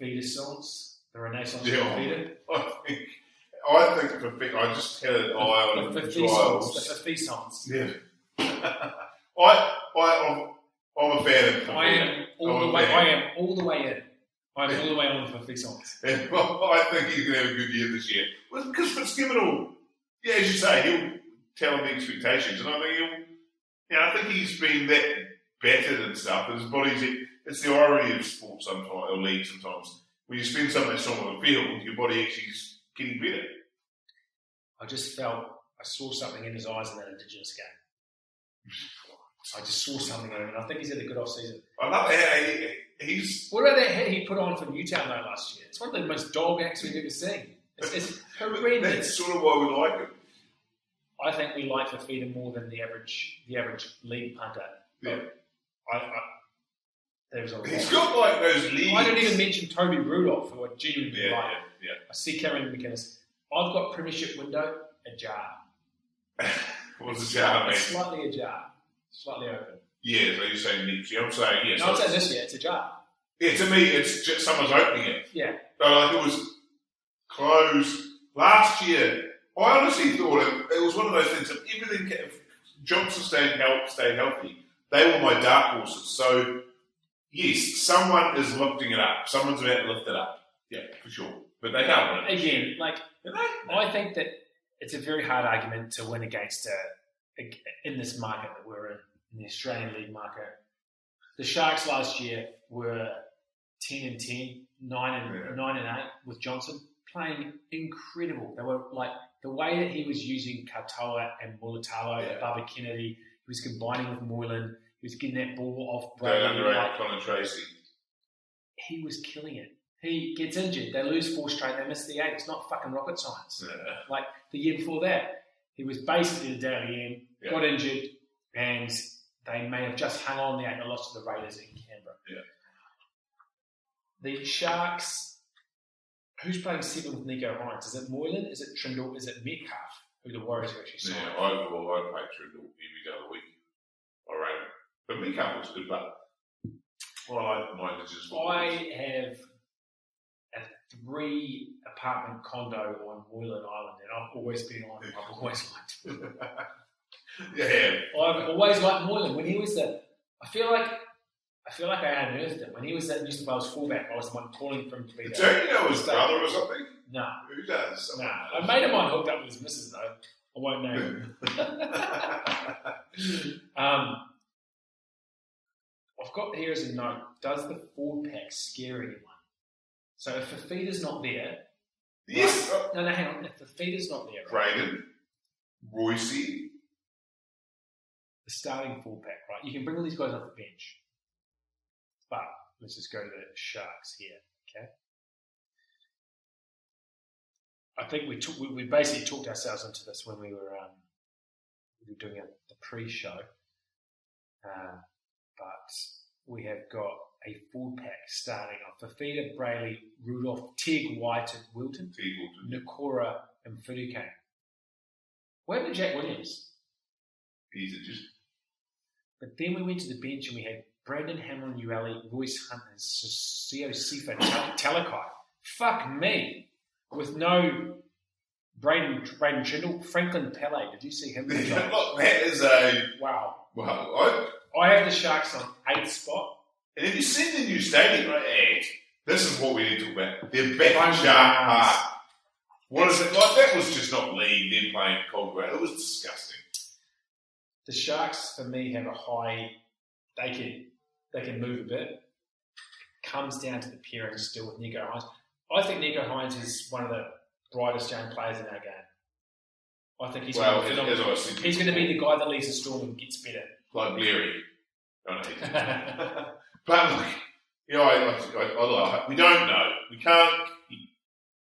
Fifita songs, the Renaissance
Yeah.
Fifita.
I think. I think for Vic, I just had an eye on
The
the
songs. The songs.
Yeah. I, I, I'm, I'm a fan of.
I am all
I'm
the way. I am all the way in. I am all the way on the Fifita songs.
And I think he's going to have a good year this year. Well, because Fitzgibbon will, yeah, as you say, he'll tell him the expectations. And I think he'll, yeah, I think he's been that battered and stuff. His body's, it's the irony of sport sometimes, or league sometimes. When you spend so much time on the field, your body actually getting better.
I just felt I saw something in his eyes in that Indigenous game. I just saw something in him, and I think he's had a good off season.
I love he, he's,
What about that hat he put on for Newtown though last year? It's one of the most dog acts we've ever seen. It's, it's horrendous.
that's sort of why we like him.
I think we like Fifita more than the average the average league punter.
Yeah.
I, I, there's a lot.
He's got like those leads.
I don't even mention Toby Rudolf, who I genuinely
Yeah,
like.
yeah,
I see Cameron McInnes. I've got Premiership window ajar.
yeah. What's
It's
man?
slightly ajar, slightly open.
Yeah, so you're saying next year. I'm saying yes.
No, I'm saying this year. It's a jar.
Yeah, to me, it's just someone's opening it.
Yeah.
So like it was closed last year. I honestly thought it, it was one of those things. If everything, if Johnson stayed health, stayed healthy, they were my dark horses. So yes, someone is lifting it up. Someone's about to lift it up. Yeah, for sure. But they can't win it.
Again, like? I think that it's a very hard argument to win against uh, a, in this market that we're in, in the Australian League market. The Sharks last year were ten and 10, 9 and
Yeah.
nine and eight with Johnson playing incredible. They were like the way that he was using Katoa and Mulitalo
Yeah.
and Bubba Kennedy. He was combining with Moylan. He was getting that ball off
Don't
Brady.
underrate
Like,
Tracey.
he was killing it. He gets injured. They lose four straight. They miss the eight. It's not fucking rocket science.
Yeah.
Like the year before that, he was basically the Dally M,
Yeah.
got injured, and they may have just hung on the eight and lost to the Raiders in Canberra.
Yeah.
The Sharks, who's playing seven with Nico Hines? Is it Moylan? Is it Trindall? Is it Metcalf? Who the Warriors are actually
Yeah, overall, I'd play Trindall every day of the week. I rate it. But Mika was good, but well, I mine is just
I have three apartment condo on Moylan Island, and I've always been on. I've always liked.
yeah,
I've always liked Moylan when he was the. I feel like I feel like I unearthed him when he was that New South Wales fullback. I was the one calling for him to be there.
Don't you know his brother or something?
No,
Who does?
no. A mate of mine hooked up with his missus though. I won't name him. um, I've got here as a note. Does the forward pack scare anyone? So if Fifita's not there,
yes, uh,
no, no, hang on. If Fifita's not there, right,
Braden, Royce,
the starting full pack, right? You can bring all these guys off the bench. But let's just go to the Sharks here, okay? I think we took we, we basically talked ourselves into this when we were um, we were doing a, the pre-show, uh, but we have got a full pack starting off: Fifita, Brayley, Rudolf, Tig, White, and Wilton,
Eagleton.
Nikora, and Finucane. Where did Jack Williams?
He's a just
But then we went to the bench and we had Brandon Hamlin, Ueli, Royce Hunt, and Siosifa Tal- Talakai. Fuck me. With no Braden, Braden Trindall, Franklin Pele. Did you see him?
Look, that is a
wow.
Wow. I,
I have the Sharks on eighth spot.
And have you seen the new stadium? Right, Ed? This is what we need to talk about. They're back
Home
Shark. Park. What is it like? That was just not league. Them playing cold ground. It was disgusting.
The Sharks, for me, have a high. They can they can move a bit. Comes down to the pairing still with Nicho Hynes. I think Nicho Hynes is one of the brightest young players in our game. I think he's
well,
one of
as, as
phenomenal-
I was thinking,
He's going to be the guy that leads the storm and gets better.
like Leary. But you know, I, I, I, I we don't know. We can't.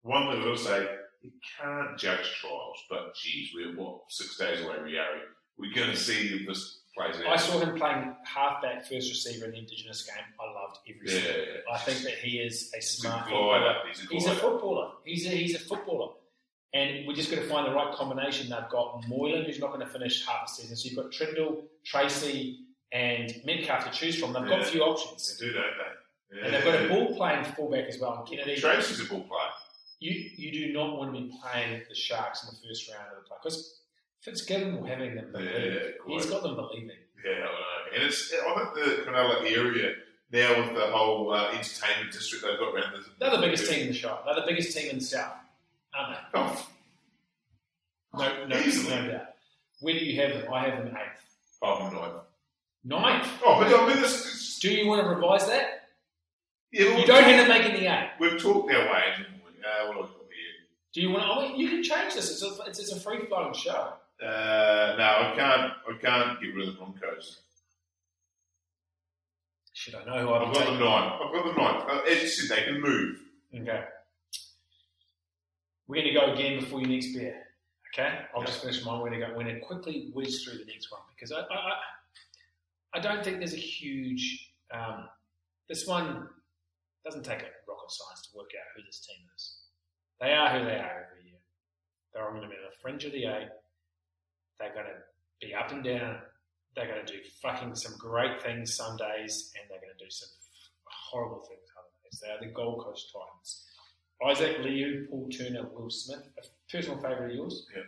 One thing I will say, you can't judge trials. But geez, we're what six days away, Riari. We're going to see if this plays out.
I saw him playing halfback, first receiver in the Indigenous game. I loved every
Yeah,
single.
yeah.
I think that he is a
He's a
smart footballer.
He's a
He's a footballer. He's a, he's a footballer. And we're just going to find the right combination. They've got Moylan, who's not going to finish half the season. So you've got Trindall, Tracey, and Metcalf to choose from. They've got a few options.
They do, don't they? Yeah.
And they've got a ball playing fullback as well. And Kennedy,
Tracey's a ball player.
you, you do not want to be playing the Sharks in the first round of the play. Because Fitzgibbon will having them
Yeah,
believe.
yeah,
He's got them believing.
Yeah, I know. And it's, I think the Cronulla area now with the whole uh, entertainment district they've got around the.
They're the biggest team in the shop. They're the biggest team in the South, aren't they?
Oh,
No, no,
Easily.
no doubt. Where do you have them? I have them eighth.
oh, no.
Ninth.
Oh, but I mean, this,
Do you want to revise that?
yeah, well,
You don't have them making the eight.
We've talked our way, we? Uh, what do I got here?
Do you want to? I mean, you can change this. It's a, it's, it's a free flowing show.
Uh, no, I can't. I can't get rid of the Broncos.
Should I know who I've
I've got the
taken?
nine. I've got the nine. Uh, as you said, they can move.
Okay. We're going to go again before your next beer. Okay, I'll just finish mine. We're going to go. We're going to quickly whiz through the next one because I, I, I, I don't think there's a huge. Um, this one doesn't take a rocket science to work out who this team is. They are who they are every year. They're going to be on the fringe of the eight. They're going to be up and down. they're going to do fucking some great things some days, and they're going to do some horrible things other days. They are the Gold Coast Titans. Isaac Liu, Paul Turner, Will Smith. A personal favourite of yours?
Yep.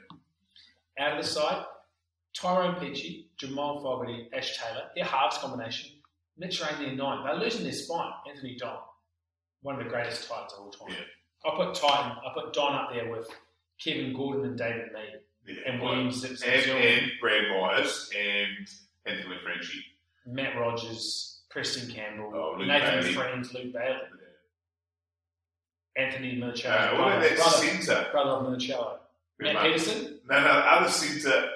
Out of the side, Tyrone Peachey, Jamal Fogarty, Ash Taylor. Their halves combination. Mitch Rainey and nine. They're losing their spine. Anthony Don, one of the greatest Titans of all time.
Yeah.
I'll put Titan. I'll put Don up there with Kevin Gordon and David Mead
Yeah.
and Williams and
and, and Brad Myers and Anthony Frenchie.
Matt Rogers, Preston Campbell,
Oh,
Nathan
Bailey.
Friend, Luke Bailey, Anthony Minichiello,
Uh, what
brother,
about that
brother,
centre?
brother of Minichiello. Matt. Peterson,
No, no, other centre.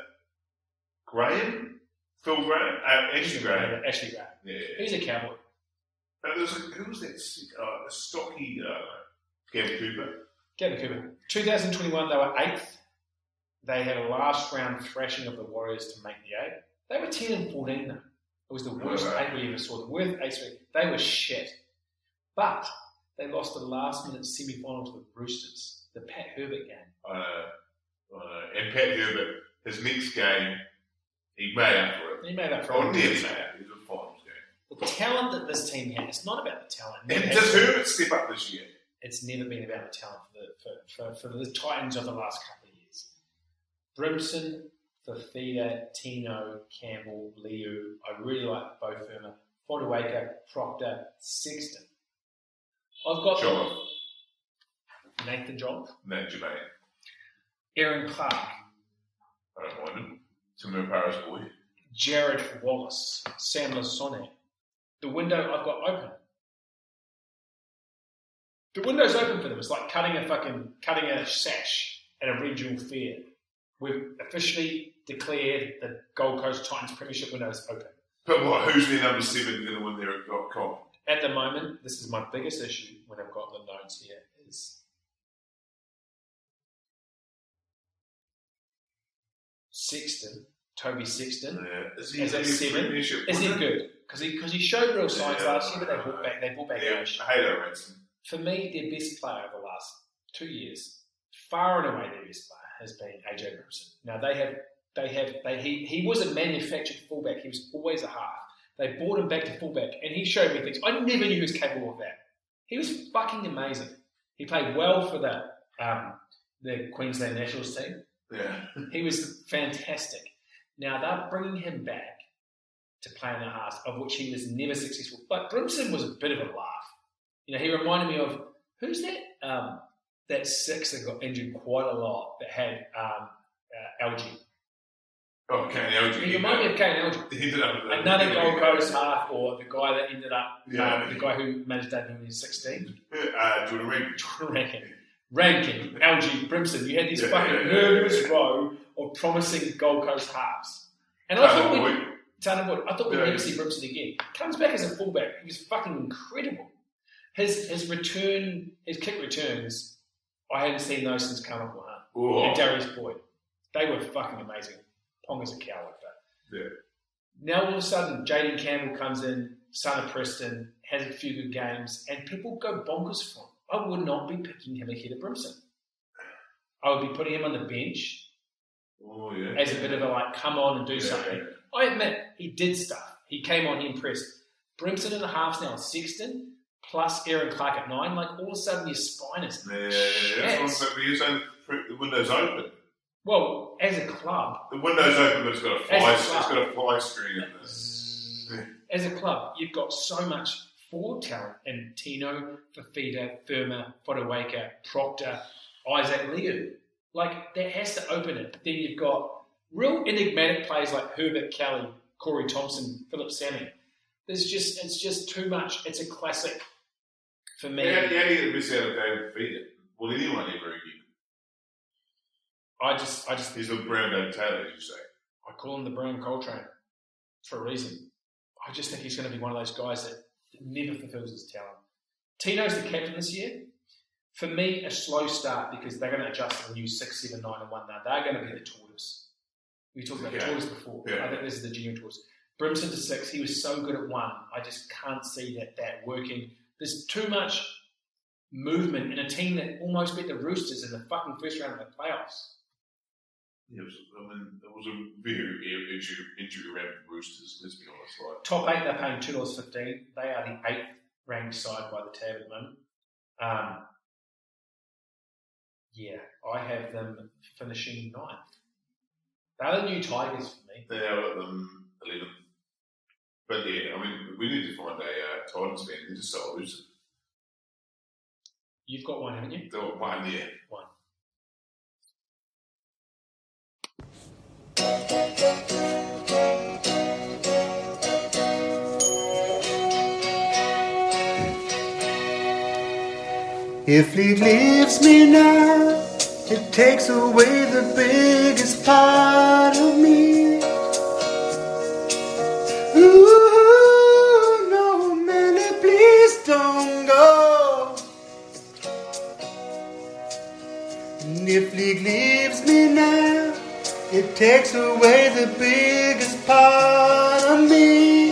Graham? Phil Graham? Uh, Ashley Graham.
Ashley Graham.
Yeah.
He's a cowboy.
Uh, there was a, who was that? Uh, stocky. Uh, Gavin Cooper.
Gavin Cooper. 2021, they were eighth. They had a last round thrashing of the Warriors to make the eight. They were 10 and 14 though. It was the worst
Right.
eight we ever saw. The worst eight They were shit. But they lost the last minute semi final to the Roosters, the Pat Herbert game.
Uh, uh, and Pat Herbert, his next game, he made up for it.
He made up for
Or
it.
nearly made up. It was a finals game.
The talent that this team had, it's not about the talent.
And does
has.
Herbert step up this year?
It's never been about the talent for the, for, for, for the Titans of the last couple of years. Brimson, Fifita, Tino, Campbell, Liu. I really like Beau Fermor, Fotuaika, Proctor, Sexton. I've got
John.
Nathan John,
No, Jermaine.
Erin Clark,
I don't mind him. Timur Paris boy.
Jared Wallace, Sam Lisone. The window I've got open. The window's open for them. It's like cutting a fucking cutting a sash at a regional fair. We've officially declared the Gold Coast Titans Premiership window is open.
But what? Who's their number seven going to win their comp?
At the moment, this is my biggest issue when I've got the notes here is Sexton, Toby Sexton.
Yeah. Is he
Is that seven?
premiership
Is he good? Because he because he showed real signs
Yeah.
last year, but they brought back they brought back
Yeah,
Ash.
Ransom.
For me, their best player of the last two years, far and away their best player, has been AJ Brimson. Now they have they have they he he was a manufactured fullback. He was always a half. They brought him back to fullback, and he showed me things I never knew he was capable of that. He was fucking amazing. He played well for the um, the Queensland Nationals team.
Yeah.
He was fantastic. Now they're bringing him back to play in the halves, of which he was never successful. But Brimson was a bit of a laugh. You know, he reminded me of who's that? Um, that six that got injured quite a lot that had um, uh, algae.
Oh, Kane Elgey.
He reminded me of Kane Elgey.
He ended up
Another Gold Coast half, or the guy that ended up,
Yeah.
um, the guy who managed debut when he was 16.
Uh, Jordan Reed.
Rankin. Rankin, Elgey, Brimson. You had this
Yeah,
fucking
yeah,
murderous
yeah.
row of promising Gold Coast halves. And I thought we
boy.
Tanner Wood. I thought we'd never see Brimson again. Comes back as a fullback. He was fucking incredible. His his return, his kick returns, I hadn't seen those since Carmichael Hunt and Darius Boyd. They were fucking amazing. Ponga's a coward, but
Yeah.
now all of a sudden, Jayden Campbell comes in, son of Preston, has a few good games, and people go bonkers for him. I would not be picking him ahead of Brimson. I would be putting him on the bench
oh yeah.
as a bit of a like, come on and do
Yeah,
something.
yeah.
I admit he did stuff. He came on, he impressed. Brimson in the halves now, Sexton plus Erin Clark at nine. Like all of a sudden, your spine is
Yeah, yeah, yeah. But you're saying the window's open.
well as a club.
The window's open, but it's got a fly.
A
It's
club.
got a fly screen in this.
As a club, you've got so much forward talent in Tino, Fifita, Fermor, Fotuaika, Proctor, Isaac Liu. Like that has to open it. Then you've got real enigmatic players like Herbert Kelly, Corey Thompson, Phillip Sami. There's just it's just too much. It's a classic for me.
How, how do you miss out of David Fifita? Will anyone ever again?
I just I just
He's the Brown David Taylor, as you say.
I call him the Brown Coltrane for a reason. I just think he's going to be one of those guys that never fulfills his talent. Tino's the captain this year. For me, a slow start because they're going to adjust to the new six, seven, nine, and one. Now they're going to be the tortoise. We talked about
Yeah.
tortoise before.
Yeah.
I think this is the junior tortoise. Brimson to six. He was so good at one. I just can't see that that working. There's too much movement in a team that almost beat the Roosters in the fucking first round of the playoffs.
Yeah, it was, I mean, it was a very injury, injury around Roosters. Let's be honest. Like,
Top eight, they're paying two dollars fifteen. They are the eighth ranked side by the tab at the moment. Um, yeah, I have them finishing ninth. They're the new Tigers for me.
they are at them eleventh. But yeah, I mean, we need to find a uh, Titans fan. They're just so elusive.
You've got one, haven't you?
They were one, yeah.
If he leaves me now, it takes away the biggest part of me. Ooh, no, man, please don't go. And if he leaves me now, it takes away the biggest part of me.